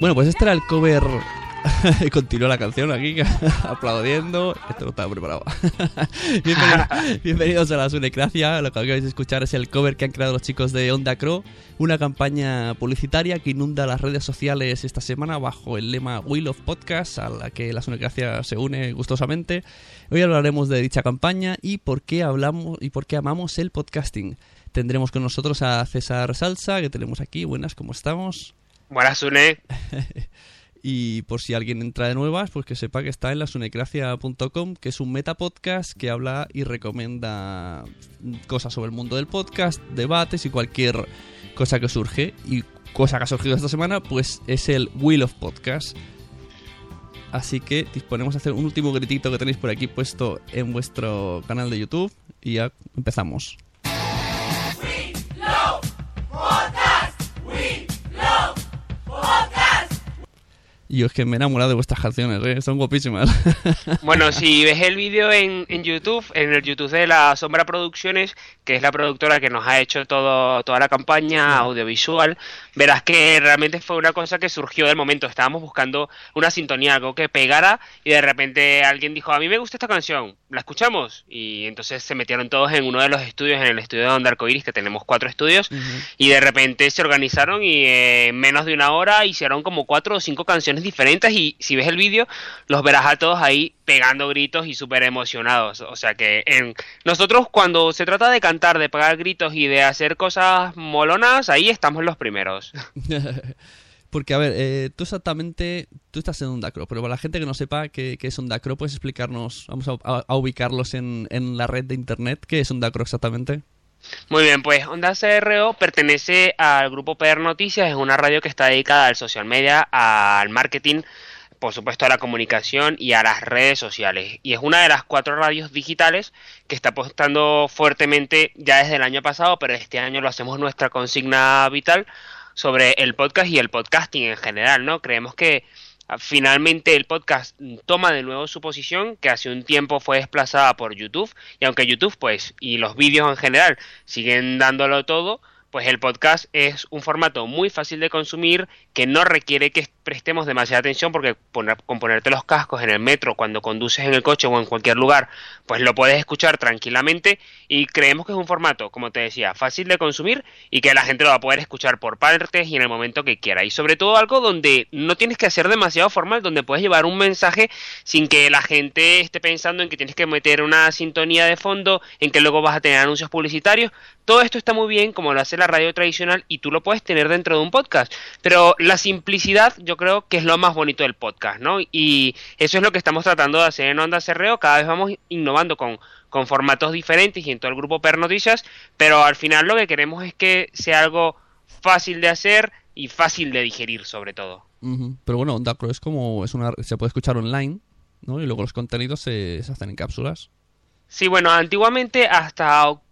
Bueno, pues este era el cover. Continúa la canción aquí, aplaudiendo. Esto no estaba preparado. Bienvenidos, bienvenidos a la Sunecracia. Lo que acabáis de escuchar es el cover que han creado los chicos de Onda Crow. Una campaña publicitaria que inunda las redes sociales esta semana bajo el lema Wheel of Podcast, a la que la Sunecracia se une gustosamente. Hoy hablaremos de dicha campaña y por qué hablamos y por qué amamos el podcasting. Tendremos con nosotros a César Salsa, que tenemos aquí. Buenas, ¿cómo estamos? Buenas, Sune. y por si alguien entra de nuevas, pues que sepa que está en la sunecracia.com, que es un metapodcast que habla y recomienda cosas sobre el mundo del podcast, debates y cualquier cosa que surge. Y cosa que ha surgido esta semana, pues es el Wheel of Podcast. Así que disponemos a hacer un último gritito que tenéis por aquí puesto en vuestro canal de YouTube y ya empezamos. Y yo es que me he enamorado de vuestras canciones, ¿eh? son guapísimas. Bueno, si ves el vídeo en, en, YouTube, en el YouTube de la Sombra Producciones, que es la productora que nos ha hecho todo, toda la campaña audiovisual, verás que realmente fue una cosa que surgió del momento. Estábamos buscando una sintonía, algo que pegara, y de repente alguien dijo, a mí me gusta esta canción, ¿la escuchamos? Y entonces se metieron todos en uno de los estudios, en el estudio de Onda Arcoiris, que tenemos cuatro estudios, y de repente se organizaron y en menos de una hora hicieron como cuatro o cinco canciones diferentes y si ves el vídeo los verás a todos ahí pegando gritos y súper emocionados. O sea que en nosotros cuando se trata de cantar, de pegar gritos y de hacer cosas molonas, ahí estamos los primeros. Porque, a ver, eh, tú exactamente, tú estás en Ondacro, pero para la gente que no sepa qué, es Ondacro, ¿puedes explicarnos, vamos a, ubicarlos en, en, la red de Internet, qué es Ondacro exactamente? Muy bien, pues Onda CRO pertenece al grupo PR Noticias, es una radio que está dedicada al social media, al marketing, por supuesto a la comunicación y a las redes sociales. Y es una de las cuatro radios digitales que está apostando fuertemente ya desde el año pasado, pero este año lo hacemos nuestra consigna vital sobre el podcast y el podcasting en general, ¿no? Creemos que finalmente el podcast toma de nuevo su posición que hace un tiempo fue desplazada por YouTube y aunque YouTube pues y los vídeos en general siguen dándolo todo pues el podcast es un formato muy fácil de consumir que no requiere que prestemos demasiada atención porque poner, con ponerte los cascos en el metro cuando conduces en el coche o en cualquier lugar, pues lo puedes escuchar tranquilamente y creemos que es un formato, como te decía, fácil de consumir y que la gente lo va a poder escuchar por partes y en el momento que quiera. Y sobre todo algo donde no tienes que hacer demasiado formal, donde puedes llevar un mensaje sin que la gente esté pensando en que tienes que meter una sintonía de fondo, en que luego vas a tener anuncios publicitarios. Todo esto está muy bien como lo hace la radio tradicional y tú lo puedes tener dentro de un podcast. Pero la simplicidad yo creo que es lo más bonito del podcast, ¿no? Y eso es lo que estamos tratando de hacer en Onda Cerreo. Cada vez vamos innovando con, con formatos diferentes y en todo el grupo Per Noticias, pero al final lo que queremos es que sea algo fácil de hacer y fácil de digerir sobre todo. Uh -huh. Pero bueno, Onda Crow es como es una se puede escuchar online, ¿no? Y luego los contenidos se, se hacen en cápsulas. Sí, bueno, antiguamente hasta octubre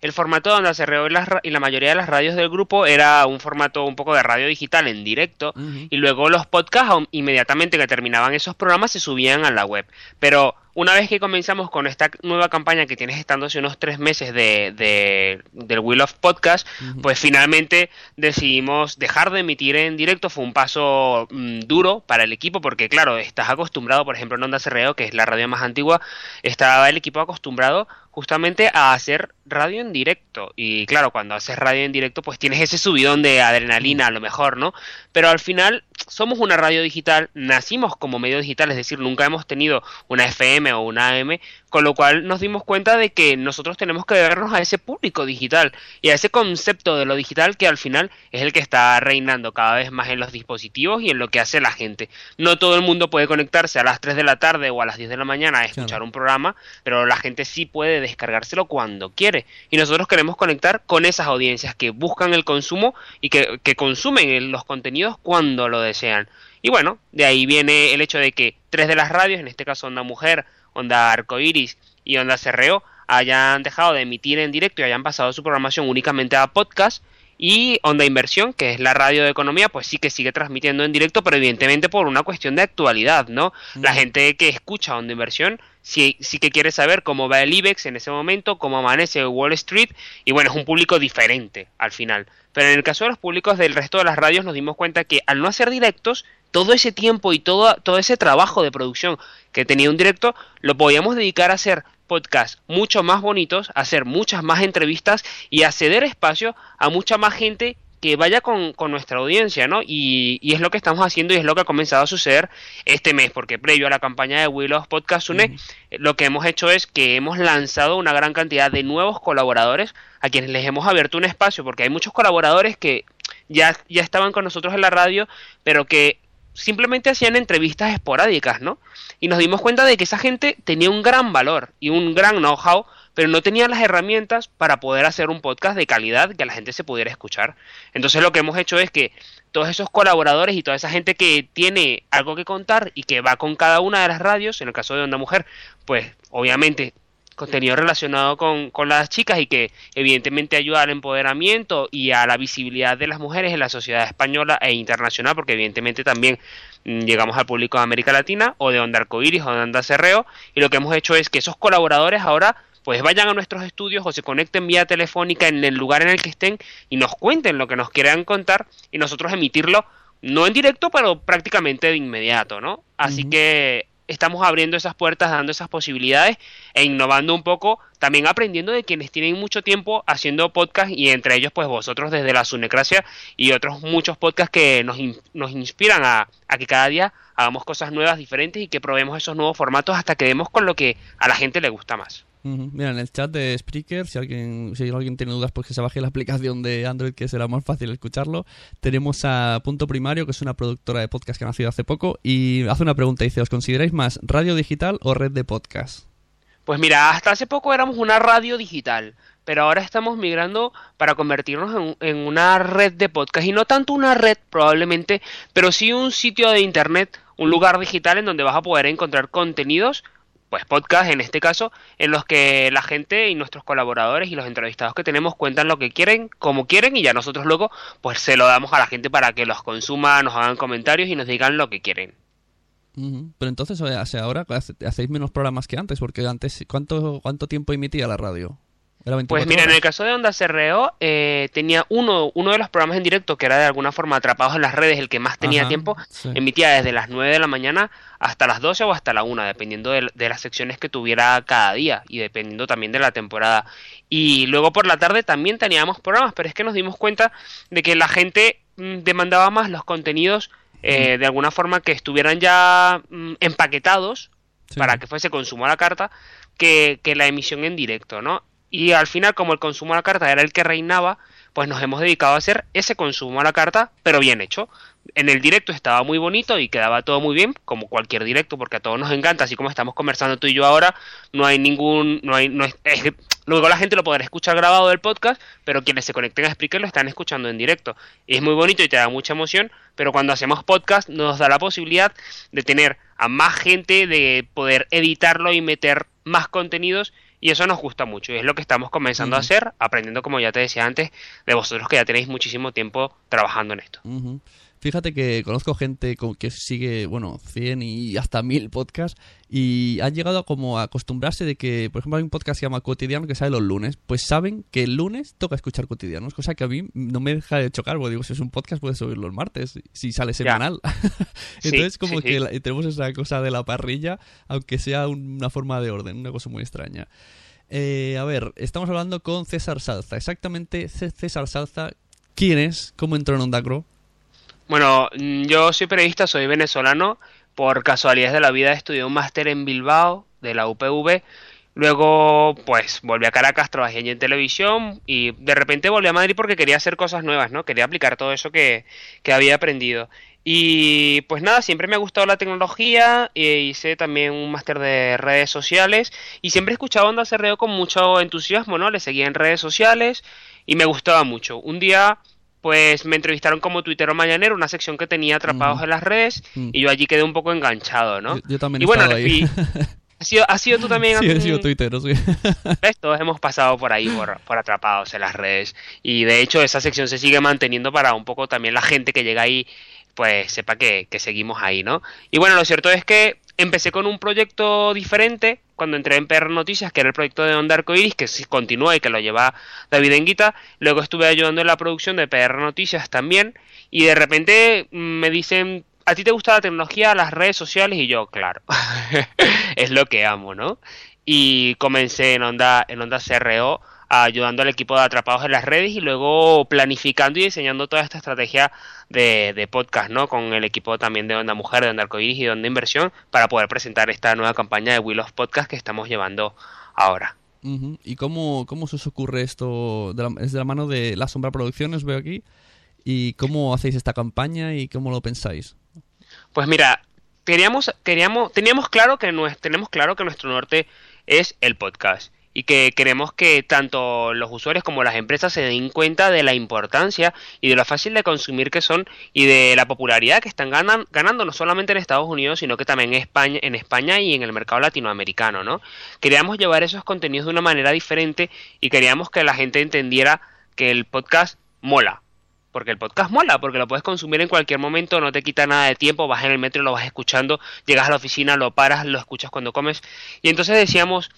el formato donde se y la, y la mayoría de las radios del grupo era un formato un poco de radio digital en directo y luego los podcasts inmediatamente que terminaban esos programas se subían a la web. Pero una vez que comenzamos con esta nueva campaña que tienes estando hace unos tres meses de, del Wheel of Podcast, pues finalmente decidimos dejar de emitir en directo. Fue un paso mm, duro para el equipo porque, claro, estás acostumbrado, por ejemplo, en Onda Cerreo, que es la radio más antigua, estaba el equipo acostumbrado justamente a hacer radio en directo. Y claro, cuando haces radio en directo, pues tienes ese subidón de adrenalina a lo mejor, ¿no? Pero al final somos una radio digital, nacimos como medio digital, es decir, nunca hemos tenido una FM o una AM, con lo cual nos dimos cuenta de que nosotros tenemos que vernos a ese público digital y a ese concepto de lo digital que al final es el que está reinando cada vez más en los dispositivos y en lo que hace la gente. No todo el mundo puede conectarse a las 3 de la tarde o a las 10 de la mañana a escuchar un programa, pero la gente sí puede descargárselo cuando quiere. Y nosotros queremos conectar con esas audiencias que buscan el consumo y que, que consumen los contenidos cuando lo desean. Y bueno, de ahí viene el hecho de que tres de las radios, en este caso Onda Mujer, Onda Arcoiris y Onda Cerreo hayan dejado de emitir en directo y hayan pasado su programación únicamente a podcast y Onda Inversión, que es la radio de economía, pues sí que sigue transmitiendo en directo, pero evidentemente por una cuestión de actualidad, ¿no? La gente que escucha Onda Inversión sí, sí que quiere saber cómo va el IBEX en ese momento, cómo amanece Wall Street, y bueno, es un público diferente al final. Pero en el caso de los públicos del resto de las radios nos dimos cuenta que al no hacer directos, todo ese tiempo y todo, todo ese trabajo de producción que tenía un directo, lo podíamos dedicar a hacer podcasts mucho más bonitos, a hacer muchas más entrevistas y a ceder espacio a mucha más gente que vaya con, nuestra audiencia, ¿no? Y, y, es lo que estamos haciendo y es lo que ha comenzado a suceder este mes, porque previo a la campaña de Willows Podcast Une, lo que hemos hecho es que hemos lanzado una gran cantidad de nuevos colaboradores a quienes les hemos abierto un espacio, porque hay muchos colaboradores que ya, ya estaban con nosotros en la radio, pero que simplemente hacían entrevistas esporádicas, ¿no? Y nos dimos cuenta de que esa gente tenía un gran valor y un gran know-how, pero no tenía las herramientas para poder hacer un podcast de calidad que la gente se pudiera escuchar. Entonces lo que hemos hecho es que todos esos colaboradores y toda esa gente que tiene algo que contar y que va con cada una de las radios, en el caso de Onda Mujer, pues obviamente contenido relacionado con, con, las chicas y que evidentemente ayuda al empoderamiento y a la visibilidad de las mujeres en la sociedad española e internacional, porque evidentemente también mm, llegamos al público de América Latina o de Onda Arcoiris o de Onda Cerreo y lo que hemos hecho es que esos colaboradores ahora pues vayan a nuestros estudios o se conecten vía telefónica en el lugar en el que estén y nos cuenten lo que nos quieran contar y nosotros emitirlo no en directo pero prácticamente de inmediato, ¿no? Así que estamos abriendo esas puertas, dando esas posibilidades e innovando un poco, también aprendiendo de quienes tienen mucho tiempo haciendo podcast y entre ellos pues vosotros desde la Sunecracia y otros muchos podcasts que nos, nos inspiran a, a, que cada día hagamos cosas nuevas, diferentes y que probemos esos nuevos formatos hasta que demos con lo que a la gente le gusta más. Mira, en el chat de Spreaker, si alguien, si alguien tiene dudas, pues que se baje la aplicación de Android, que será más fácil escucharlo. Tenemos a Punto Primario, que es una productora de podcast que ha nacido hace poco, y hace una pregunta, dice, ¿os consideráis más radio digital o red de podcast? Pues mira, hasta hace poco éramos una radio digital, pero ahora estamos migrando para convertirnos en, en, una red de podcast y no tanto una red probablemente, pero sí un sitio de internet, un lugar digital en donde vas a poder encontrar contenidos pues podcast en este caso, en los que la gente y nuestros colaboradores y los entrevistados que tenemos cuentan lo que quieren, como quieren, y ya nosotros luego pues se lo damos a la gente para que los consuma, nos hagan comentarios y nos digan lo que quieren. Pero entonces, ahora hacéis menos programas que antes, porque antes, ¿cuánto, cuánto tiempo emitía la radio? Pues mira, en el caso de Onda Cerreo, eh, tenía uno, uno de los programas en directo que era de alguna forma atrapados en las redes, el que más tenía tiempo, emitía desde las 9 de la mañana hasta las 12 o hasta la 1, dependiendo de, las secciones que tuviera cada día y dependiendo también de la temporada. Y luego por la tarde también teníamos programas, pero es que nos dimos cuenta de que la gente mm, demandaba más los contenidos eh, de alguna forma que estuvieran ya mm, empaquetados para que fuese consumo a la carta que, que la emisión en directo, ¿no? Y al final, como el consumo a la carta era el que reinaba, pues nos hemos dedicado a hacer ese consumo a la carta, pero bien hecho. En el directo estaba muy bonito y quedaba todo muy bien, como cualquier directo, porque a todos nos encanta, así como estamos conversando tú y yo ahora, no hay ningún, no hay, no es, luego la gente lo podrá escuchar grabado del podcast, pero quienes se conecten a Spreaker lo están escuchando en directo. es muy bonito y te da mucha emoción, pero cuando hacemos podcast nos da la posibilidad de tener a más gente, de poder editarlo y meter más contenidos Y eso nos gusta mucho y es lo que estamos comenzando a hacer, aprendiendo, como ya te decía antes, de vosotros que ya tenéis muchísimo tiempo trabajando en esto. Fíjate que conozco gente que sigue, bueno, 100 y hasta 1000 podcasts y han llegado a como a acostumbrarse de que, por ejemplo, hay un podcast que se llama Cotidiano que sale los lunes, pues saben que el lunes toca escuchar cotidianos, cosa que a mí no me deja de chocar, porque digo, si es un podcast puedes subirlo los martes, si sale semanal. Entonces como que tenemos esa cosa de la parrilla, aunque sea una forma de orden, una cosa muy extraña. Eh, a ver, estamos hablando con César Salza. Exactamente, César Salza, ¿quién es? ¿Cómo entró en Ondacro? Bueno, mm, yo soy periodista, soy venezolano. Por casualidades de la vida estudié un máster en Bilbao, de la UPV. Luego, pues, volví a Caracas, trabajé en televisión y de repente volví a Madrid porque quería hacer cosas nuevas, ¿no? Quería aplicar todo eso que, que había aprendido. Y pues nada, siempre me ha gustado la tecnología, e hice también un máster de redes sociales y siempre he escuchado Onda Cerreo con mucho entusiasmo, ¿no? Le seguía en redes sociales y me gustaba mucho. Un día pues me entrevistaron como tuitero mañanero, una sección que tenía atrapados en las redes, mm. y yo allí quedé un poco enganchado, ¿no? Yo, también y bueno, ahí. ¿Has sido, tú también? Sí, he sido tuitero, sí. Todos hemos pasado por ahí, por, por, atrapados en las redes. Y de hecho, esa sección se sigue manteniendo para un poco también la gente que llega ahí, pues sepa que, que seguimos ahí, ¿no? Y bueno, lo cierto es que empecé con un proyecto diferente cuando entré en PR Noticias, que era el proyecto de Onda Arcoiris, que continúa y que lo lleva David Enguita. Luego estuve ayudando en la producción de PR Noticias también. Y de repente mm, me dicen, ¿a ti te gusta la tecnología, las redes sociales? Y yo, claro, es lo que amo, ¿no? Y comencé en Onda, en Onda CRO ayudando al equipo de Atrapados en las redes y luego planificando y diseñando toda esta estrategia de, podcast, ¿no? Con el equipo también de Onda Mujer, de Onda Arcoiris y de Onda Inversión para poder presentar esta nueva campaña de Will of Podcast que estamos llevando ahora. ¿Y cómo, cómo se os ocurre esto? es de la mano de La Sombra Producciones, veo aquí. ¿Y cómo hacéis esta campaña y cómo lo pensáis? Pues mira, queríamos, queríamos, teníamos claro que tenemos claro que nuestro norte es el podcast y que queremos que tanto los usuarios como las empresas se den cuenta de la importancia y de lo fácil de consumir que son y de la popularidad que están ganando no solamente en Estados Unidos sino que también en España, en España y en el mercado latinoamericano, ¿no? Queríamos llevar esos contenidos de una manera diferente y queríamos que la gente entendiera que el podcast mola, porque el podcast mola, porque lo puedes consumir en cualquier momento, no te quita nada de tiempo, vas en el metro, lo vas escuchando, llegas a la oficina, lo paras, lo escuchas cuando comes. Y entonces decíamos,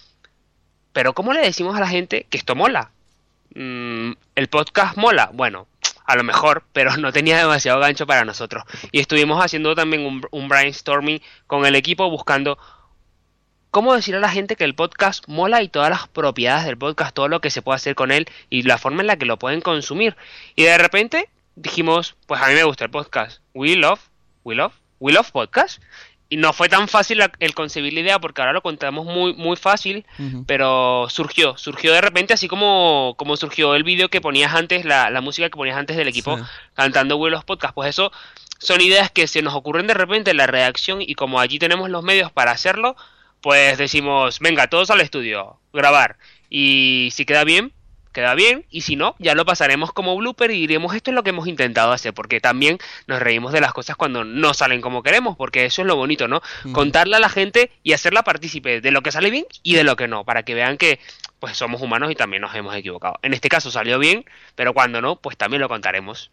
pero ¿cómo le decimos a la gente que esto mola? Mm, ¿El podcast mola? Bueno, a lo mejor, pero no tenía demasiado gancho para nosotros. Y estuvimos haciendo también un, un brainstorming con el equipo buscando cómo decir a la gente que el podcast mola y todas las propiedades del podcast, todo lo que se puede hacer con él y la forma en la que lo pueden consumir. Y de repente dijimos, pues a mí me gusta el podcast. We love, we love, we love podcast y no fue tan fácil el concebir la idea porque ahora lo contamos muy muy fácil, pero surgió, surgió de repente así como, como surgió el vídeo que ponías antes, la, la, música que ponías antes del equipo cantando vuelos podcast, pues eso son ideas que se nos ocurren de repente en la redacción y como allí tenemos los medios para hacerlo, pues decimos, venga, todos al estudio, grabar. Y si queda bien, queda bien y si no, ya lo pasaremos como blooper y diremos esto es lo que hemos intentado hacer, porque también nos reímos de las cosas cuando no salen como queremos, porque eso es lo bonito, ¿no? Contarle a la gente y hacerla partícipe de lo que sale bien y de lo que no, para que vean que pues somos humanos y también nos hemos equivocado. En este caso salió bien, pero cuando no, pues también lo contaremos.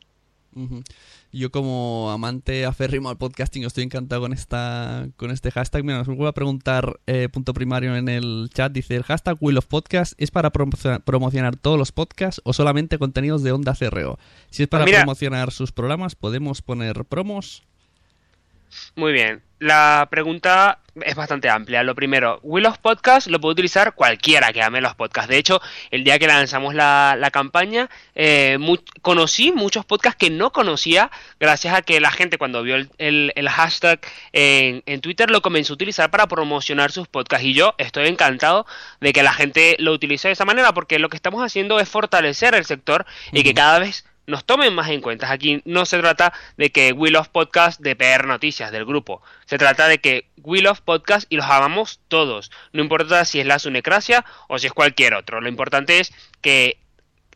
Yo como amante aférrimo al podcasting estoy encantado con esta con este hashtag. Mira, nos a preguntar eh, punto primario en el chat. Dice, ¿el hashtag Will of Podcast es para promocionar todos los podcasts o solamente contenidos de Onda CRO? Si es para promocionar sus programas, ¿podemos poner promos? Muy bien. La pregunta es bastante amplia. Lo primero, Will of Podcast lo puede utilizar cualquiera que ame los podcasts. De hecho, el día que lanzamos la, campaña, eh, conocí muchos podcasts que no conocía gracias a que la gente cuando vio el, hashtag en, en, Twitter lo comenzó a utilizar para promocionar sus podcasts. Y yo estoy encantado de que la gente lo utilice de esa manera porque lo que estamos haciendo es fortalecer el sector y que cada vez nos tomen más en cuenta. Aquí no se trata de que Will of Podcast de PR Noticias del grupo. Se trata de que Will of Podcast y los amamos todos. No importa si es la Sunecracia o si es cualquier otro. Lo importante es que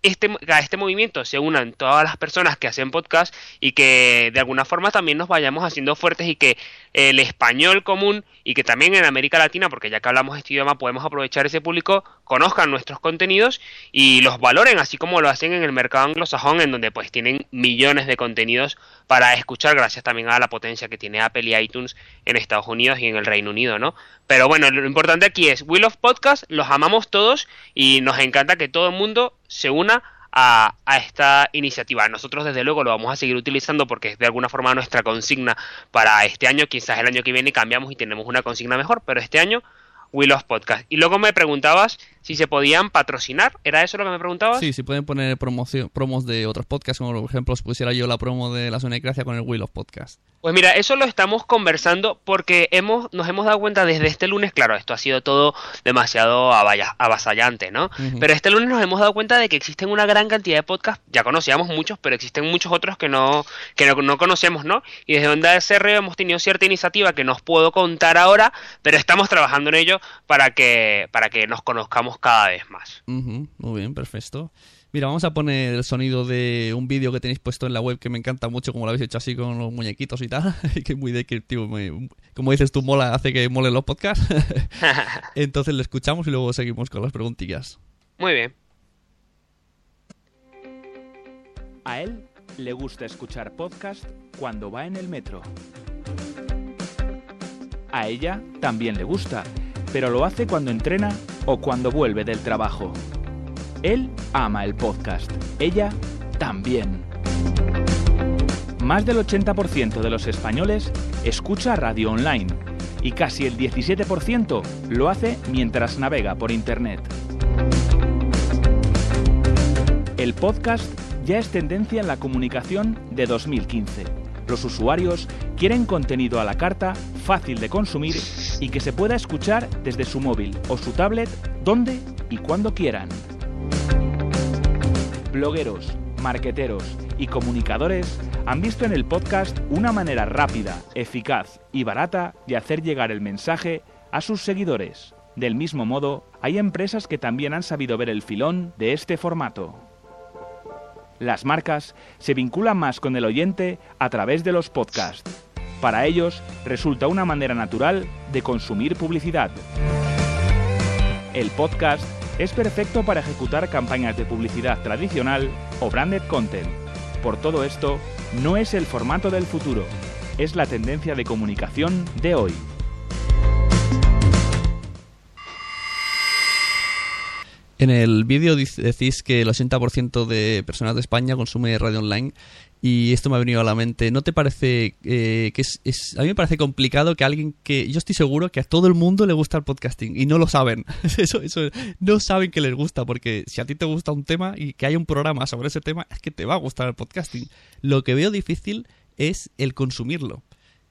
este, a este movimiento se unan todas las personas que hacen podcast y que de alguna forma también nos vayamos haciendo fuertes y que el español común y que también en América Latina, porque ya que hablamos este idioma podemos aprovechar ese público, conozcan nuestros contenidos y los valoren, así como lo hacen en el mercado anglosajón, en donde pues tienen millones de contenidos para escuchar, gracias también a la potencia que tiene Apple y iTunes en Estados Unidos y en el Reino Unido, ¿no? Pero bueno, lo importante aquí es, Will of Podcast, los amamos todos y nos encanta que todo el mundo se una a, esta iniciativa. Nosotros desde luego lo vamos a seguir utilizando porque es de alguna forma nuestra consigna para este año. Quizás el año que viene cambiamos y tenemos una consigna mejor, pero este año Will of Podcast. Y luego me preguntabas si se podían patrocinar. ¿Era eso lo que me preguntabas? Sí, si pueden poner promoción, promos de otros podcasts, como por ejemplo si pusiera yo la promo de la Zona de Gracia con el Will of Podcast. Pues mira, eso lo estamos conversando porque hemos, nos hemos dado cuenta desde este lunes, claro, esto ha sido todo demasiado avasallante, ¿no? Pero este lunes nos hemos dado cuenta de que existen una gran cantidad de podcasts, ya conocíamos muchos, pero existen muchos otros que no, que no, conocemos, ¿no? Y desde Onda SR hemos tenido cierta iniciativa que nos puedo contar ahora, pero estamos trabajando en ello para que, para que nos conozcamos cada vez más. Muy bien, perfecto. Mira, vamos a poner el sonido de un vídeo que tenéis puesto en la web que me encanta mucho, como lo habéis hecho así con los muñequitos y tal, que es muy descriptivo, como dices tú, mola, hace que molen los podcasts. Entonces lo escuchamos y luego seguimos con las preguntillas. Muy bien. A él le gusta escuchar podcast cuando va en el metro. A ella también le gusta, pero lo hace cuando entrena o cuando vuelve del trabajo. Él ama el podcast, ella también. Más del 80% de los españoles escucha radio online y casi el 17% lo hace mientras navega por Internet. El podcast ya es tendencia en la comunicación de 2015. Los usuarios quieren contenido a la carta, fácil de consumir y que se pueda escuchar desde su móvil o su tablet donde y cuando quieran blogueros, marqueteros y comunicadores han visto en el podcast una manera rápida, eficaz y barata de hacer llegar el mensaje a sus seguidores. Del mismo modo, hay empresas que también han sabido ver el filón de este formato. Las marcas se vinculan más con el oyente a través de los podcasts. Para ellos resulta una manera natural de consumir publicidad. El podcast es perfecto para ejecutar campañas de publicidad tradicional o branded content. Por todo esto, no es el formato del futuro, es la tendencia de comunicación de hoy. En el vídeo decís que el 80% de personas de España consume radio online y esto me ha venido a la mente. ¿No te parece eh, que es, A mí me parece complicado que alguien que... Yo estoy seguro que a todo el mundo le gusta el podcasting y no lo saben. eso, eso, no saben que les gusta porque si a ti te gusta un tema y que hay un programa sobre ese tema, es que te va a gustar el podcasting. Lo que veo difícil es el consumirlo.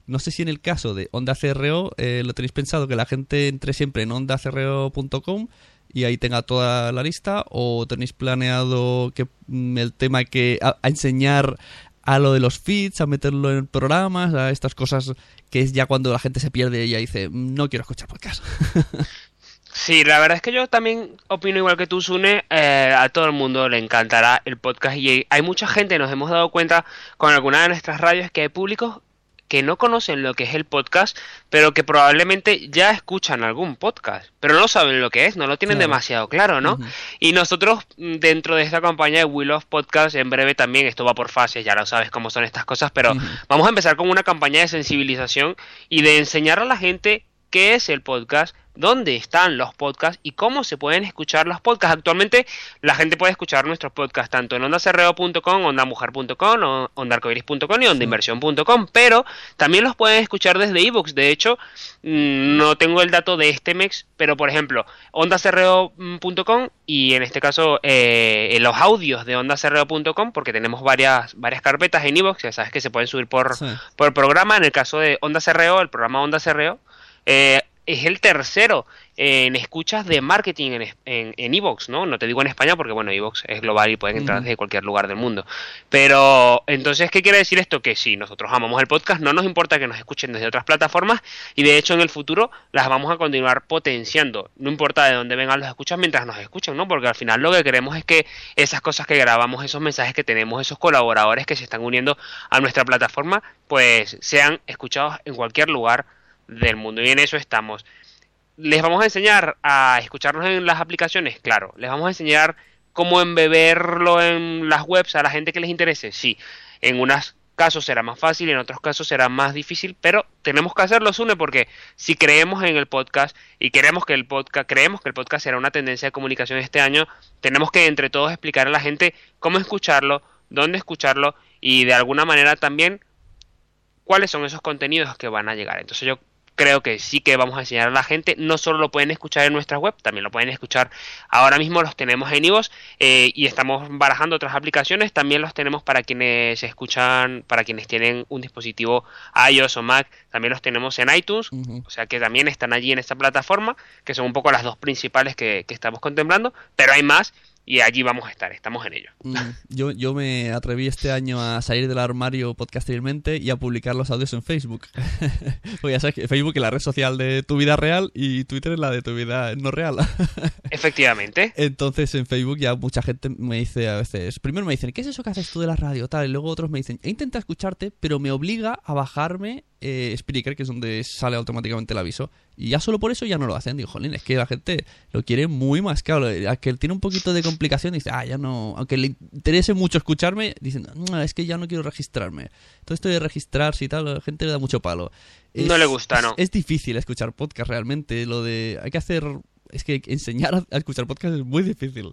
No sé si en el caso de Onda CRO eh, lo tenéis pensado que la gente entre siempre en ondacro.com y ahí tenga toda la lista o tenéis planeado que mm, el tema que a, enseñar a lo de los feeds, a meterlo en programas, a estas cosas que es ya cuando la gente se pierde y ya dice, mm, no quiero escuchar podcast. Sí, la verdad es que yo también opino igual que tú, Sune. Eh, a todo el mundo le encantará el podcast y hay mucha gente, nos hemos dado cuenta con alguna de nuestras radios, que hay públicos que no conocen lo que es el podcast, pero que probablemente ya escuchan algún podcast, pero no saben lo que es, no lo tienen demasiado claro, ¿no? Y nosotros mm, dentro de esta campaña de Will of Podcast, en breve también, esto va por fases, ya lo sabes cómo son estas cosas, pero vamos a empezar con una campaña de sensibilización y de enseñar a la gente qué es el podcast, dónde están los podcasts y cómo se pueden escuchar los podcasts. Actualmente la gente puede escuchar nuestros podcasts tanto en ondacerreo.com, ondamujer.com, ondarcoiris.com y ondainversión.com, pero también los pueden escuchar desde ebooks. De hecho, mm, no tengo el dato de este mes, pero por ejemplo, ondacerreo.com y en este caso eh, los audios de ondacerreo.com, porque tenemos varias, varias carpetas en ebooks, ya sabes que se pueden subir por, por programa. En el caso de Onda Cerreo, el programa Onda Cerreo, eh, es el tercero en escuchas de marketing en en en Evox, ¿no? No te digo en España porque bueno, Evox es global y pueden entrar desde cualquier lugar del mundo. Pero entonces, ¿qué quiere decir esto? Que sí, nosotros amamos el podcast, no nos importa que nos escuchen desde otras plataformas y de hecho en el futuro las vamos a continuar potenciando. No importa de dónde vengan los escuchas mientras nos escuchen, ¿no? Porque al final lo que queremos es que esas cosas que grabamos, esos mensajes que tenemos, esos colaboradores que se están uniendo a nuestra plataforma, pues sean escuchados en cualquier lugar del mundo. Y en eso estamos. ¿Les vamos a enseñar a escucharnos en las aplicaciones? Claro. ¿Les vamos a enseñar cómo embeberlo en las webs a la gente que les interese? Sí. En unos casos será más fácil, en otros casos será más difícil, pero tenemos que hacerlo, Sune, porque si creemos en el podcast y queremos que el podcast, creemos que el podcast será una tendencia de comunicación este año, tenemos que entre todos explicar a la gente cómo escucharlo, dónde escucharlo y de alguna manera también cuáles son esos contenidos que van a llegar. Entonces yo creo que sí que vamos a enseñar a la gente, no solo lo pueden escuchar en nuestra web, también lo pueden escuchar ahora mismo, los tenemos en iVoox eh, y estamos barajando otras aplicaciones, también los tenemos para quienes escuchan, para quienes tienen un dispositivo iOS o Mac, también los tenemos en iTunes, o sea que también están allí en esta plataforma, que son un poco las dos principales que, que estamos contemplando, pero hay más y allí vamos a estar, estamos en ello. Mm, Yo, yo me atreví este año a salir del armario podcastilmente y a publicar los audios en Facebook. Porque ya sabes que Facebook es la red social de tu vida real y Twitter es la de tu vida no real. Efectivamente. Entonces en Facebook ya mucha gente me dice a veces, primero me dicen, ¿qué es eso que haces tú de la radio? Tal, y luego otros me dicen, he intentado escucharte, pero me obliga a bajarme eh, Spreaker, que es donde sale automáticamente el aviso. Y ya solo por eso ya no lo hacen. Digo, jolín, es que la gente lo quiere muy más claro. A que tiene un poquito de complicación, dice, ah, ya no. Aunque le interese mucho escucharme, dicen, no, es que ya no quiero registrarme. Todo esto de registrarse y tal, a la gente le da mucho palo. No le gusta, ¿no? Es, es difícil escuchar podcast realmente. Lo de. Hay que hacer. Es que enseñar a escuchar podcast es muy difícil.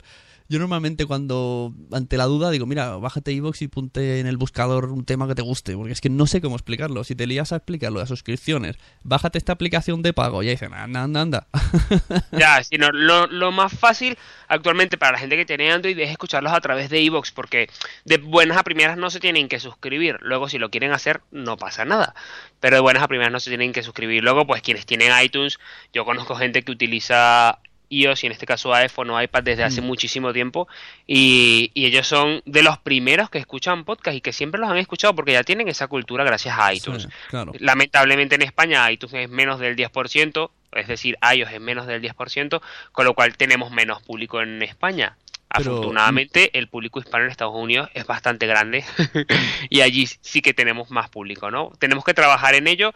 Yo normalmente cuando, ante la duda, digo, mira, bájate iVoox y ponte en el buscador un tema que te guste, porque es que no sé cómo explicarlo. Si te lías a explicarlo de suscripciones, bájate esta aplicación de pago, ya dicen, anda, anda, anda. Ya, sino lo, lo más fácil actualmente para la gente que tiene Android es escucharlos a través de iVoox, porque de buenas a primeras no se tienen que suscribir. Luego, si lo quieren hacer, no pasa nada. Pero de buenas a primeras no se tienen que suscribir. Luego, pues quienes tienen iTunes, yo conozco gente que utiliza iOS y en este caso iPhone o iPad desde hace Mm. muchísimo tiempo y, y ellos son de los primeros que escuchan podcast y que siempre los han escuchado porque ya tienen esa cultura gracias a iTunes. Sí, claro. Lamentablemente en España iTunes es menos del 10%, es decir, iOS es menos del 10%, con lo cual tenemos menos público en España. Pero- Afortunadamente, el público hispano en Estados Unidos es bastante grande y allí sí que tenemos más público, ¿no? Tenemos que trabajar en ello.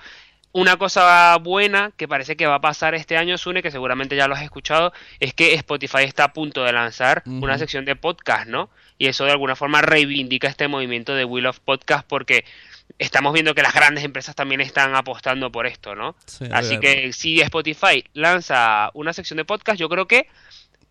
Una cosa buena que parece que va a pasar este año, Sune, que seguramente ya lo has escuchado, es que Spotify está a punto de lanzar una sección de podcast, ¿no? Y eso de alguna forma reivindica este movimiento de Wheel of Podcast porque estamos viendo que las grandes empresas también están apostando por esto, ¿no? Sí, Así que si Spotify lanza una sección de podcast, yo creo que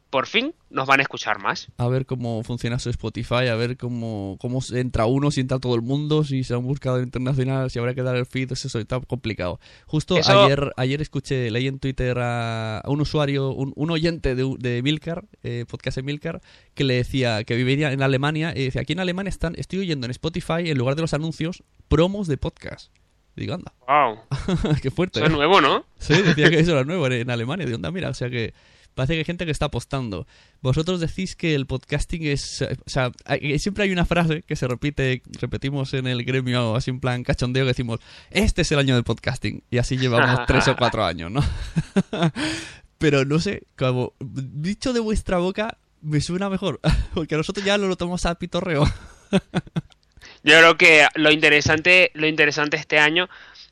por fin nos van a escuchar más. A ver cómo funciona su Spotify, a ver cómo, cómo entra uno, si entra todo el mundo, si se ha un buscador internacional, si habrá que dar el feed, eso está complicado. Justo Eso- ayer ayer escuché, leí en Twitter a, a un usuario, un, un oyente de, de Milcar, eh, podcast de Milcar, que le decía que vivía en Alemania, y decía, aquí en Alemania están, estoy oyendo en Spotify, en lugar de los anuncios, promos de podcast. Digo, anda, Wow, qué fuerte. eso es ¿eh? nuevo, ¿no? Sí, decía que eso era nuevo en Alemania. Digo, anda, mira, o sea que parece que hay gente que está apostando. Vosotros decís que el podcasting es... eh, O sea, hay- siempre hay una frase que se repite, repetimos en el gremio así en plan cachondeo, que decimos, este es el año del podcasting. Y así llevamos tres o cuatro años, ¿no? Pero no sé, como dicho de vuestra boca, me suena mejor. Porque nosotros ya lo, lo tomamos a pitorreo. Yo creo que lo interesante, lo interesante este año,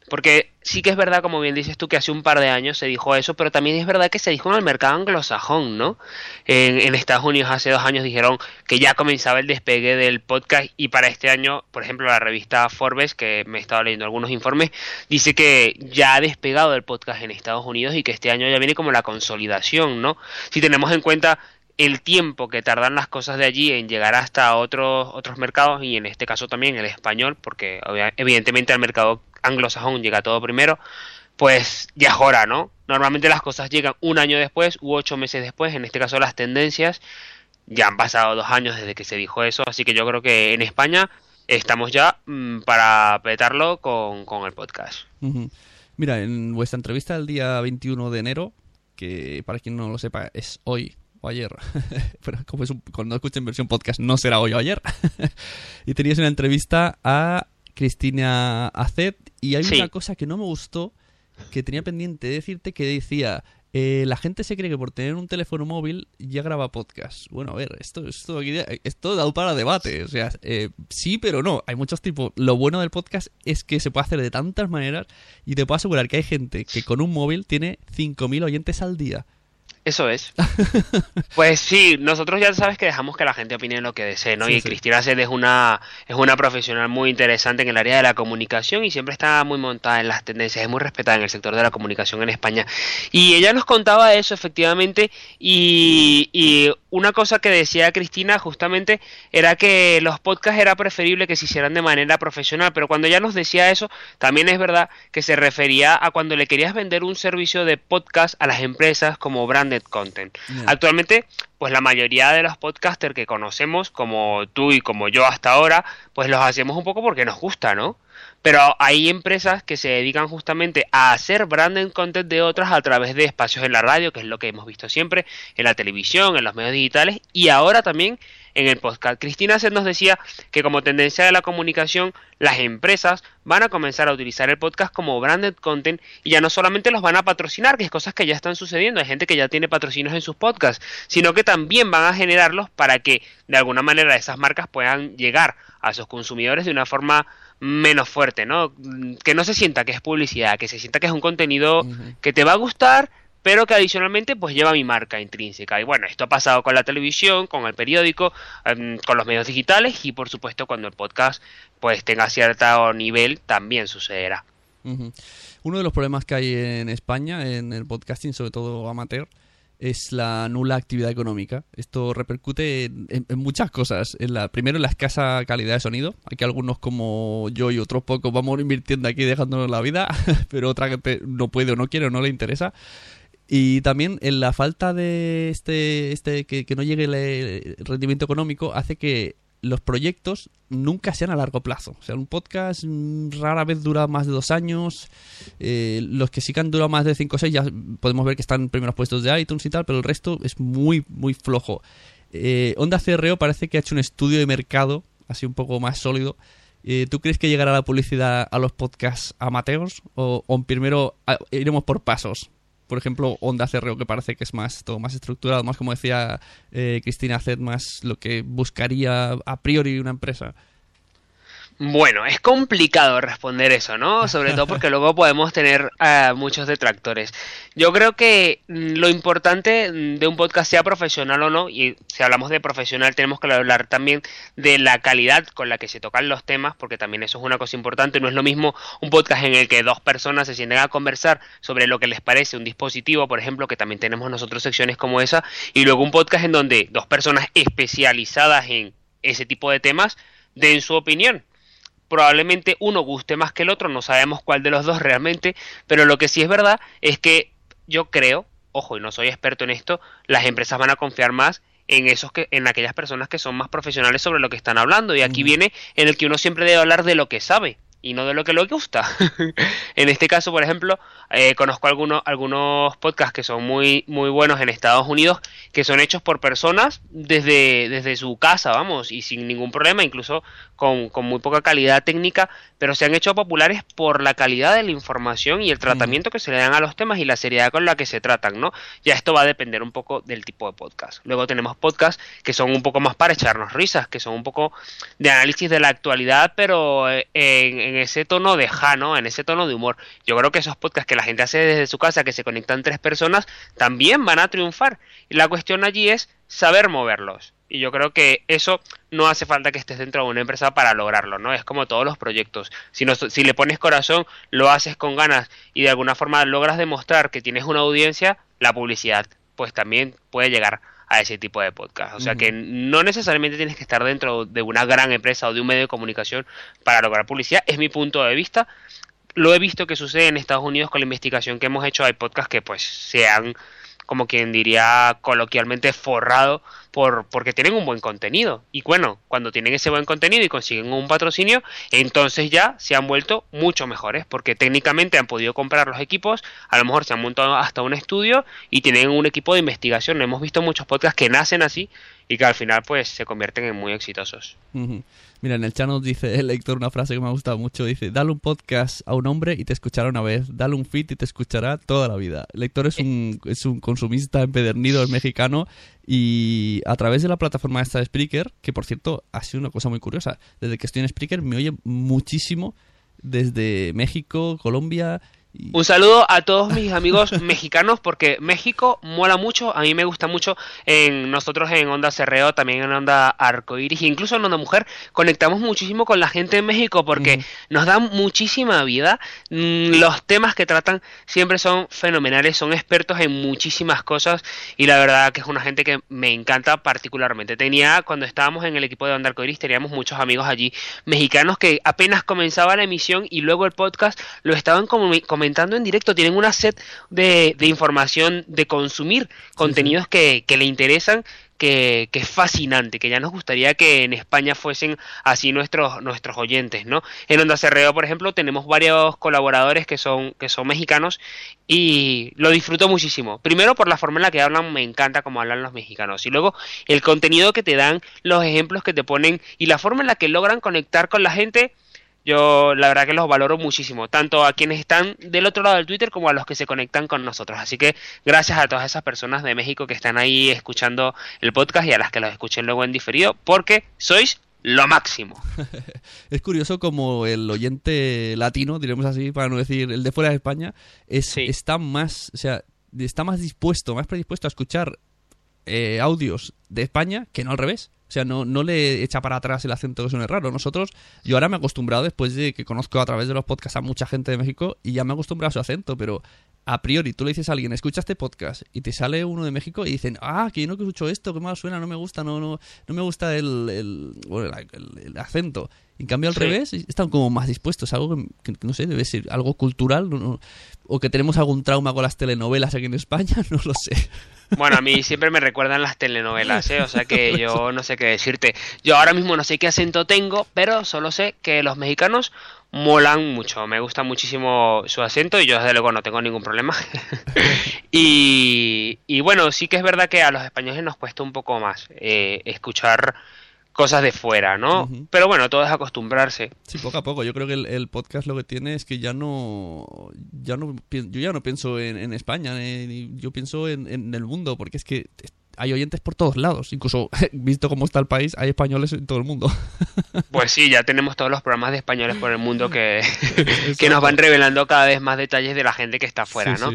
porque sí que es verdad, como bien dices tú, que hace un par de años se dijo eso, pero también es verdad que se dijo en el mercado anglosajón, ¿no? En, Estados Unidos hace dos años dijeron que ya comenzaba el despegue del podcast y para este año, por ejemplo, la revista Forbes, que me he estado leyendo algunos informes, dice que ya ha despegado el podcast en Estados Unidos y que este año ya viene como la consolidación, ¿no? Si tenemos en cuenta el tiempo que tardan las cosas de allí en llegar hasta otros otros mercados y en este caso también el español porque evidentemente al mercado anglosajón llega todo primero pues ya es no normalmente las cosas llegan un año después u ocho meses después en este caso las tendencias ya han pasado dos años desde que se dijo eso así que yo creo que en España estamos ya mm, para petarlo con, con el podcast. Mira, en vuestra entrevista del día 21 de enero, que para quien no lo sepa es hoy o ayer, pero como es cuando escuchen versión podcast no será hoy o ayer, y tenías una entrevista a Cristina Acet y hay una cosa que no me gustó, que tenía pendiente decirte que decía, eh, la gente se cree que por tener un teléfono móvil ya graba podcast. Bueno, a ver, esto, esto, esto dado para debate. O sea, eh, sí, pero no. Hay muchos tipos. Lo bueno del podcast es que se puede hacer de tantas maneras y te puedo asegurar que hay gente que con un móvil tiene 5.000 oyentes al día. Eso es. pues sí, nosotros ya sabes que dejamos que la gente opine lo que desee, ¿no? y Cristina Sed es una, es una profesional muy interesante en el área de la comunicación y siempre está muy montada en las tendencias, es muy respetada en el sector de la comunicación en España. Y ella nos contaba eso efectivamente y, y una cosa que decía Cristina justamente era que los podcasts era preferible que se hicieran de manera profesional, pero cuando ella nos decía eso, también es verdad que se refería a cuando le querías vender un servicio de podcast a las empresas como Content. Actualmente, pues la mayoría de los podcasters que conocemos, como tú y como yo hasta ahora, pues los hacemos un poco porque nos gusta, ¿no? Pero hay empresas que se dedican justamente a hacer branded content de otras a través de espacios en la radio, que es lo que hemos visto siempre, en la televisión, en los medios digitales y ahora también en el podcast. Cristina se nos decía que como tendencia de la comunicación, las empresas van a comenzar a utilizar el podcast como branded content y ya no solamente los van a patrocinar, que es cosas que ya están sucediendo, hay gente que ya tiene patrocinios en sus podcasts, sino que también van a generarlos para que de alguna manera esas marcas puedan llegar a sus consumidores de una forma menos fuerte, ¿no? Que no se sienta que es publicidad, que se sienta que es un contenido que te va a gustar, pero que adicionalmente pues lleva mi marca intrínseca. Y bueno, esto ha pasado con la televisión, con el periódico, em, con los medios digitales y por supuesto cuando el podcast pues tenga cierto nivel también sucederá. Uno de los problemas que hay en España en el podcasting, sobre todo amateur, es la nula actividad económica. Esto repercute en, muchas cosas. En la, primero, en la escasa calidad de sonido. Aquí algunos como yo y otros pocos vamos invirtiendo aquí dejándonos la vida, pero otra gente no puede o no quiere o no le interesa. Y también en la falta de este, este que, no llegue el rendimiento económico hace que los proyectos nunca sean a largo plazo. O sea, un podcast mm, rara vez dura más de dos años. Eh, los que sí que han durado más de cinco o seis ya podemos ver que están en primeros puestos de iTunes y tal, pero el resto es muy, muy flojo. Eh, Onda CRO parece que ha hecho un estudio de mercado, así un poco más sólido. Eh, ¿Tú crees que llegará la publicidad a los podcasts amateurs? ¿O, o primero iremos por pasos? Por ejemplo, Onda Cerreo, que parece que es más todo más estructurado, más como decía eh, Cristina Zed, más lo que buscaría a priori una empresa. Bueno, es complicado responder eso, ¿no? Sobre todo porque luego podemos tener uh, muchos detractores. Yo creo que lo importante de un podcast, sea profesional o no, y si hablamos de profesional tenemos que hablar también de la calidad con la que se tocan los temas, porque también eso es una cosa importante. No es lo mismo un podcast en el que dos personas se sienten a conversar sobre lo que les parece un dispositivo, por ejemplo, que también tenemos nosotros secciones como esa, y luego un podcast en donde dos personas especializadas en ese tipo de temas den su opinión probablemente uno guste más que el otro, no sabemos cuál de los dos realmente, pero lo que sí es verdad es que yo creo, ojo, y no soy experto en esto, las empresas van a confiar más en esos que en aquellas personas que son más profesionales sobre lo que están hablando y aquí viene en el que uno siempre debe hablar de lo que sabe y no de lo que le gusta. en este caso, por ejemplo, eh, conozco algunos, algunos podcasts que son muy, muy buenos en Estados Unidos, que son hechos por personas desde, desde su casa, vamos, y sin ningún problema, incluso con, con, muy poca calidad técnica, pero se han hecho populares por la calidad de la información y el tratamiento que se le dan a los temas y la seriedad con la que se tratan, ¿no? Ya esto va a depender un poco del tipo de podcast. Luego tenemos podcasts que son un poco más para echarnos risas, que son un poco de análisis de la actualidad, pero eh, en, ese tono de jano, en ese tono de humor. Yo creo que esos podcasts que la gente hace desde su casa, que se conectan tres personas, también van a triunfar. Y la cuestión allí es saber moverlos. Y yo creo que eso no hace falta que estés dentro de una empresa para lograrlo, ¿no? Es como todos los proyectos. Si, no, si le pones corazón, lo haces con ganas y de alguna forma logras demostrar que tienes una audiencia, la publicidad pues también puede llegar a ese tipo de podcast. O sea que no necesariamente tienes que estar dentro de una gran empresa o de un medio de comunicación para lograr publicidad, es mi punto de vista. Lo he visto que sucede en Estados Unidos con la investigación que hemos hecho. Hay podcasts que pues se han como quien diría coloquialmente, forrado por, porque tienen un buen contenido. Y bueno, cuando tienen ese buen contenido y consiguen un patrocinio, entonces ya se han vuelto mucho mejores, porque técnicamente han podido comprar los equipos, a lo mejor se han montado hasta un estudio y tienen un equipo de investigación. Hemos visto muchos podcasts que nacen así y que al final pues se convierten en muy exitosos. Mira, en el chat nos dice el lector una frase que me ha gustado mucho. Dice, dale un podcast a un hombre y te escuchará una vez. Dale un feed y te escuchará toda la vida. Lector es un, es un consumista empedernido, es mexicano. Y a través de la plataforma esta de Spreaker, que por cierto ha sido una cosa muy curiosa. Desde que estoy en Spreaker me oye muchísimo desde México, Colombia un saludo a todos mis amigos mexicanos porque México mola mucho, a mí me gusta mucho. En nosotros en Onda Cerreo, también en Onda Arcoiris, incluso en Onda Mujer, conectamos muchísimo con la gente de México porque nos dan muchísima vida. Mm, los temas que tratan siempre son fenomenales, son expertos en muchísimas cosas y la verdad que es una gente que me encanta particularmente. Tenía cuando estábamos en el equipo de Onda Arcoiris teníamos muchos amigos allí mexicanos que apenas comenzaba la emisión y luego el podcast lo estaban comentando comentando en directo, tienen una set de, información, de consumir contenidos Que, le interesan, que, es fascinante, que ya nos gustaría que en España fuesen así nuestros, nuestros oyentes, ¿no? En Onda Cerreo, por ejemplo, tenemos varios colaboradores que son, que son mexicanos y lo disfruto muchísimo. Primero por la forma en la que hablan, me encanta como hablan los mexicanos. Y luego el contenido que te dan, los ejemplos que te ponen y la forma en la que logran conectar con la gente yo la verdad que los valoro muchísimo, tanto a quienes están del otro lado del Twitter como a los que se conectan con nosotros. Así que gracias a todas esas personas de México que están ahí escuchando el podcast y a las que los escuchen luego en diferido, porque sois lo máximo. es curioso como el oyente latino, diremos así, para no decir el de fuera de España, es, está más, o sea, está más dispuesto, más predispuesto a escuchar eh, audios de España que no al revés. O sea, no, no le echa para atrás el acento que suene raro. Nosotros, yo ahora me he acostumbrado, después de que conozco a través de los podcasts a mucha gente de México, y ya me he acostumbrado a su acento, pero a priori tú le dices a alguien, escucha este podcast, y te sale uno de México y dicen, ah, que yo no escucho esto, que mal suena, no me gusta, no, no, no me gusta el, el, el, acento. En cambio, al revés, están como más dispuestos. Algo que, no sé, debe ser algo cultural. o que tenemos algún trauma con las telenovelas aquí en España, no lo sé. Bueno, a mí siempre me recuerdan las telenovelas, ¿eh? O sea que yo no sé qué decirte. Yo ahora mismo no sé qué acento tengo, pero solo sé que los mexicanos molan mucho. Me gusta muchísimo su acento y yo desde luego no tengo ningún problema. y, y, bueno, sí que es verdad que a los españoles nos cuesta un poco más eh, escuchar cosas de fuera, ¿no? Pero bueno, todo es acostumbrarse. Sí, poco a poco. Yo creo que el, podcast lo que tiene es que ya no, ya no, yo ya no pienso en, España, eh, yo pienso en, el mundo, porque es que hay oyentes por todos lados. Incluso, visto cómo está el país, hay españoles en todo el mundo. Pues sí, ya tenemos todos los programas de españoles por el mundo que, que nos van revelando cada vez más detalles de la gente que está afuera, ¿no?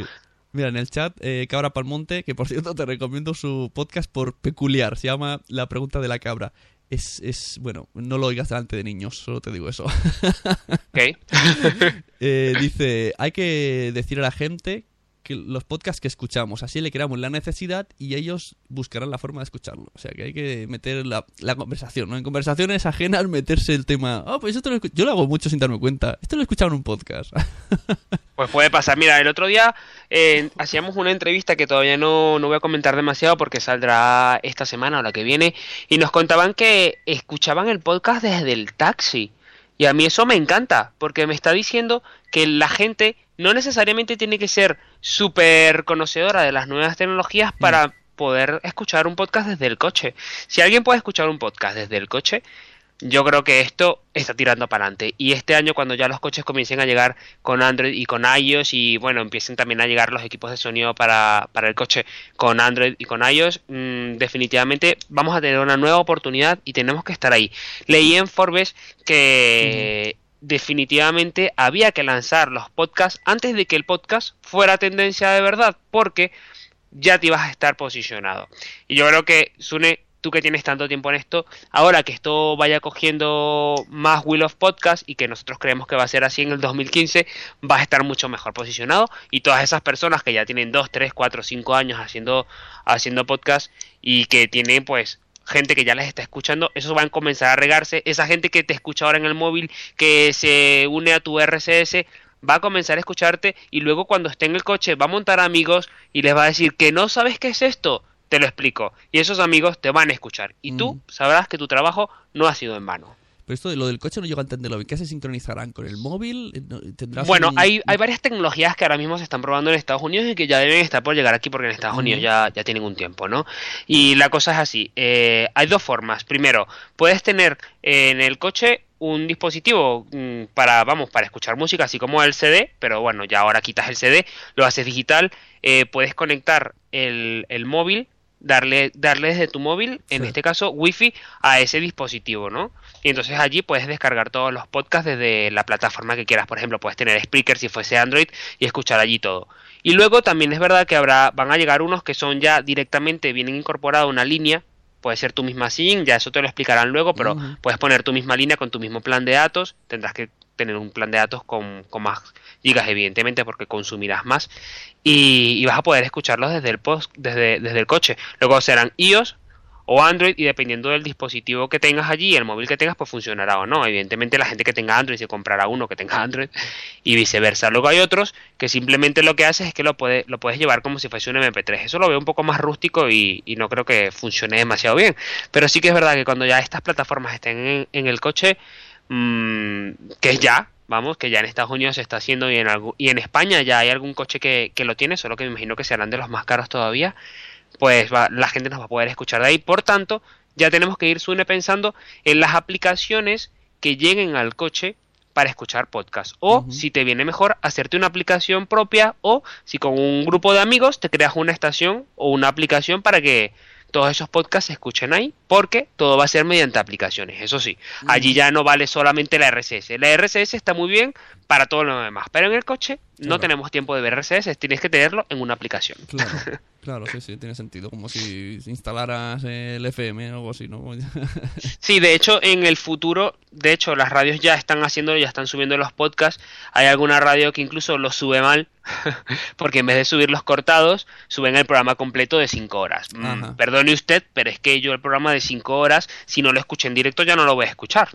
Mira, en el chat, eh, Cabra Palmonte, que por cierto te recomiendo su podcast por peculiar, se llama La pregunta de la cabra es, es, bueno, no lo oigas delante de niños, solo te digo eso. Eh, dice, hay que decir a la gente que los podcasts que escuchamos, así le creamos la necesidad y ellos buscarán la forma de escucharlo. O sea que hay que meter la, conversación, ¿no? En conversaciones ajenas meterse el tema, oh, pues esto lo yo lo hago mucho sin darme cuenta, esto lo he escuchado en un podcast. pues puede pasar, mira, el otro día eh, hacíamos una entrevista que todavía no, no voy a comentar demasiado porque saldrá esta semana o la que viene y nos contaban que escuchaban el podcast desde el taxi. Y a mí eso me encanta, porque me está diciendo que la gente no necesariamente tiene que ser súper conocedora de las nuevas tecnologías para mm. poder escuchar un podcast desde el coche. Si alguien puede escuchar un podcast desde el coche, yo creo que esto está tirando para adelante. Y este año, cuando ya los coches comiencen a llegar con Android y con iOS, y bueno, empiecen también a llegar los equipos de sonido para, para el coche con Android y con iOS, mm, definitivamente vamos a tener una nueva oportunidad y tenemos que estar ahí. Leí en Forbes que definitivamente había que lanzar los podcasts antes de que el podcast fuera tendencia de verdad, porque ya te ibas a estar posicionado. Y yo creo que, Sune, tú que tienes tanto tiempo en esto, ahora que esto vaya cogiendo más Will of Podcast y que nosotros creemos que va a ser así en el 2015, vas a estar mucho mejor posicionado y todas esas personas que ya tienen 2, 3, 4, 5 años haciendo, haciendo podcast y que tienen pues gente que ya les está escuchando, eso va a comenzar a regarse. Esa gente que te escucha ahora en el móvil, que se une a tu RCS, va a comenzar a escucharte y luego cuando esté en el coche va a montar amigos y les va a decir que no sabes qué es esto, te lo explico. Y esos amigos te van a escuchar. Y tú Mm. sabrás que tu trabajo no ha sido en vano. Pero esto de lo del coche no llego a entenderlo bien. ¿Qué se sincronizarán con el móvil? Eh, ¿Tendrás Bueno, un- hay, hay varias tecnologías que ahora mismo se están probando en Estados Unidos y que ya deben estar por llegar aquí porque en Estados. Unidos ya, ya tienen un tiempo, ¿no? Y la cosa es así, eh, hay dos formas. Primero, puedes tener en el coche un dispositivo mm, para, vamos, para escuchar música, así como el CD, pero bueno, ya ahora quitas el CD, lo haces digital, eh, puedes conectar el, el móvil, darle, darle desde tu móvil, en Sí. este caso Wi-Fi, a ese dispositivo, ¿no? Y entonces allí puedes descargar todos los podcasts desde la plataforma que quieras. Por ejemplo, puedes tener Spreaker si fuese Android y escuchar allí todo. Y luego también es verdad que habrá, van a llegar unos que son ya directamente, vienen incorporada una línea. Puede ser tu misma SIM, ya eso te lo explicarán luego, pero puedes poner tu misma línea con tu mismo plan de datos. Tendrás que tener un plan de datos con, con más gigas, evidentemente, porque consumirás más. Y, y vas a poder escucharlos desde el, post, desde, desde el coche. Luego serán iOS o Android y dependiendo del dispositivo que tengas allí, el móvil que tengas, pues funcionará o no. Evidentemente la gente que tenga Android se comprará uno que tenga Android y viceversa. Luego hay otros que simplemente lo que haces es que lo, puede, lo puedes llevar como si fuese un MP3. Eso lo veo un poco más rústico y, y no creo que funcione demasiado bien. Pero sí que es verdad que cuando ya estas plataformas estén en, en el coche, mmm, que ya, vamos, que ya en Estados Unidos se está haciendo y en, algu- y en España ya hay algún coche que, que lo tiene, solo que me imagino que serán de los más caros todavía pues va- la gente nos va a poder escuchar de ahí. Por tanto, ya tenemos que ir, Sune, pensando en las aplicaciones que lleguen al coche para escuchar podcast. O, si te viene mejor, hacerte una aplicación propia o si con un grupo de amigos te creas una estación o una aplicación para que todos esos podcasts se escuchen ahí, porque todo va a ser mediante aplicaciones, eso sí. Allí ya no vale solamente la RSS. La RSS está muy bien para todo lo demás, pero en el coche no Claro. tenemos tiempo de ver RSS, tienes que tenerlo en una aplicación. Claro, claro, sí, sí, tiene sentido. Como si instalaras el FM o algo así, ¿no? Sí, de hecho, en el futuro, de hecho, las radios ya están haciendo, ya están subiendo los podcasts. Hay alguna radio que incluso los sube mal, porque en vez de subir los cortados, suben el programa completo de 5 horas. Mm, Ajá. perdone usted, pero es que yo el programa de 5 horas, si no lo escucho en directo, ya no lo voy a escuchar.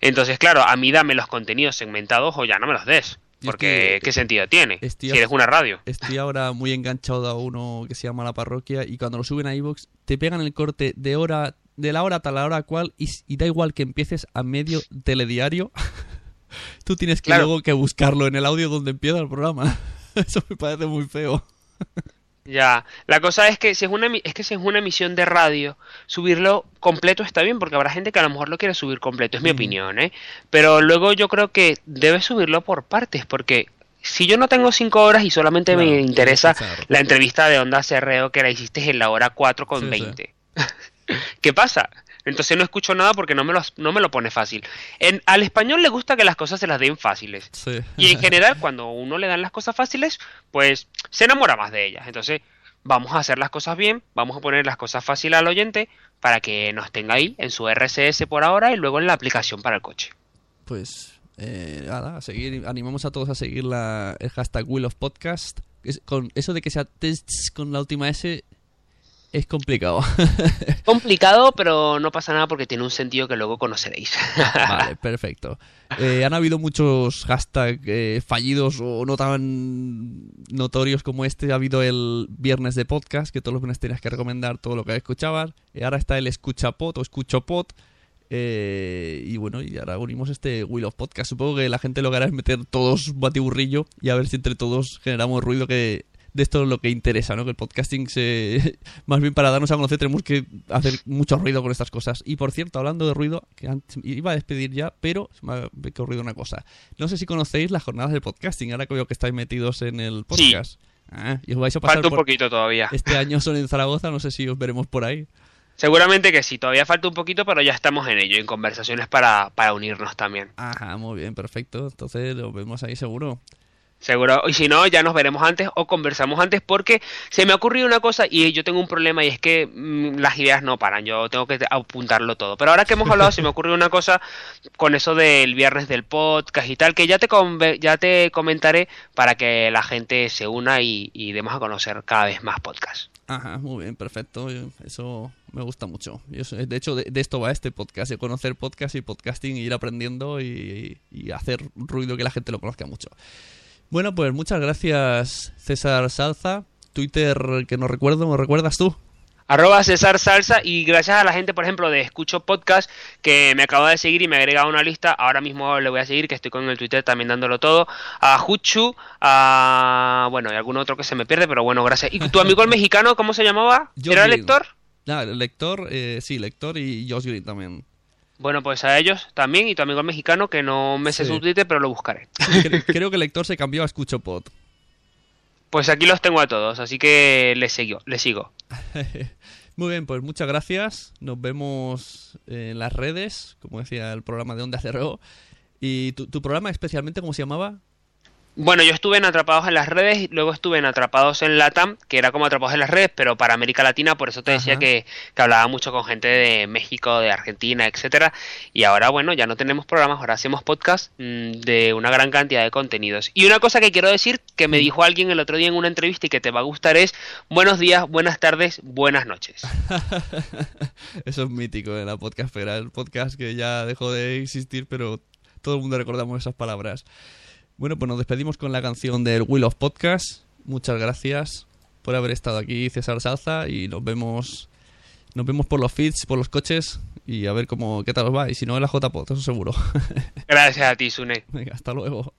Entonces, claro, a mí dame los contenidos segmentados o ya no me los des. Porque, que- ¿qué sentido tiene? estoy Si eres una radio. Estoy ahora muy enganchado a uno que se llama La Parroquia y cuando lo suben a iVoox te pegan el corte de hora de la hora tal a la hora cual y, da igual que empieces a medio telediario. Tú tienes que Claro. luego que buscarlo en el audio donde empieza el programa. Eso me parece muy feo. Ya, la cosa es que si es una es que si es una emisión de radio, subirlo completo está bien porque habrá gente que a lo mejor lo quiere subir completo, es mi Ujú. opinión, ¿eh? Pero luego yo creo que debes subirlo por partes porque si yo no tengo cinco horas y solamente Claro, me interesa la entrevista de Onda CRO que la hiciste en la hora 4 con Sí, sí. 20. ¿Qué pasa? Entonces no escucho nada porque no me lo, no me lo pone fácil. En, al español le gusta que las cosas se las den fáciles. Sí. Y en general, cuando a uno le dan las cosas fáciles, pues se enamora más de ellas. Entonces, vamos a hacer las cosas bien, vamos a poner las cosas fáciles al oyente para que nos tenga ahí en su RSS por ahora y luego en la aplicación para el coche. Pues eh, nada, a seguir, animamos a todos a seguir la, el hashtag Wheel of Podcast. Es- con eso de que sea tests con la última S es complicado. Complicado, pero no pasa nada porque tiene un sentido que luego conoceréis. Vale, perfecto. Eh, han habido muchos hashtags eh, fallidos o no tan notorios como este. Ha habido el viernes de podcast, que todos los viernes tenías que recomendar todo lo que escuchabas. Eh, ahora está el escuchapod o escuchopod. Eh, y bueno, y ahora unimos este Wheel of Podcast. Supongo que la gente lo que hará es meter todos un batiburrillo y a ver si entre todos generamos ruido que de esto es lo que interesa, ¿no? Que el podcasting se... Más bien para darnos a conocer tenemos que hacer mucho ruido con estas cosas. Y por cierto, hablando de ruido, que antes- iba a despedir ya, pero se me ha ocurrido una cosa. No sé si conocéis las jornadas del podcasting, ahora que veo que estáis metidos en el Sí. podcast. Ah, y os vais a pasar falta un por... poquito todavía. Este año son en Zaragoza, no sé si os veremos por ahí. Seguramente que sí, todavía falta un poquito, pero ya estamos en ello, en conversaciones para, para unirnos también. Ajá, muy bien, perfecto. Entonces nos vemos ahí seguro. Seguro, y si no, ya nos veremos antes o conversamos antes porque se me ha ocurrido una cosa y yo tengo un problema y es que mm, las ideas no paran, yo tengo que apuntarlo todo. Pero ahora que hemos hablado se me ocurrió una cosa con eso del viernes del podcast y tal, que ya te, ya te comentaré para que la gente se una y, y demos a conocer cada vez más podcasts. Ajá, muy bien, perfecto. Eso me gusta mucho. de hecho, de, esto va este podcast, de conocer podcast y podcasting, y ir aprendiendo y, y, hacer ruido que la gente lo conozca mucho. Bueno, pues muchas gracias, César Salza. Twitter, que no recuerdo, ¿me recuerdas tú? arroba César Salsa y gracias a la gente, por ejemplo, de Escucho Podcast que me acaba de seguir y me ha agregado una lista, ahora mismo le voy a seguir, que estoy con el Twitter también dándolo todo, a Juchu, a... bueno, y algún otro que se me pierde, pero bueno, gracias. ¿Y tu amigo el mexicano, cómo se llamaba? ¿Era el lector? Ah, el lector, eh, sí, lector y Josh Green también. Bueno, pues a ellos también y tu amigo mexicano, que no me sé su Twitter, pero lo buscaré. Creo que el lector se cambió a Escucho Pod. Pues aquí los tengo a todos, así que les sigo. Les sigo. Muy bien, pues muchas gracias. Nos vemos en las redes, como decía el programa de Onda Cero. ¿Y tu, tu programa especialmente cómo se llamaba? Bueno, yo estuve en Atrapados en las redes, luego estuve en Atrapados en Latam, que era como Atrapados en las redes, pero para América Latina, por eso te decía que, hablaba mucho con gente de México, de Argentina, etcétera. Y ahora, bueno, ya no tenemos programas, ahora hacemos podcast mm, de una gran cantidad de contenidos. Y una cosa que quiero decir, que me dijo alguien el otro día en una entrevista y que te va a gustar es buenos días, buenas tardes, buenas noches. eso es mítico en la podcastera, el podcast que ya dejó de existir, pero todo el mundo recordamos esas palabras. Bueno, pues nos despedimos con la canción del Will of Podcast. Muchas gracias por haber estado aquí, César Salza, y nos vemos nos vemos por los feeds, por los coches y a ver cómo qué tal os va. Y si no, en la JPod, eso seguro. Gracias a ti, Sune. Venga, hasta luego.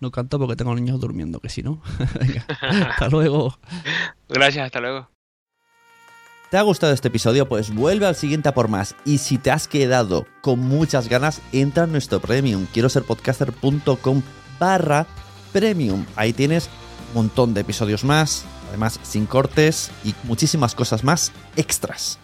No canto porque tengo niños durmiendo, que si no. Venga, hasta luego. Gracias, hasta luego. ¿Te ha gustado este episodio? Pues vuelve al siguiente a por más. Y si te has quedado con muchas ganas, entra en nuestro premium. Quiero ser podcaster.com barra premium. Ahí tienes un montón de episodios más, además sin cortes y muchísimas cosas más extras.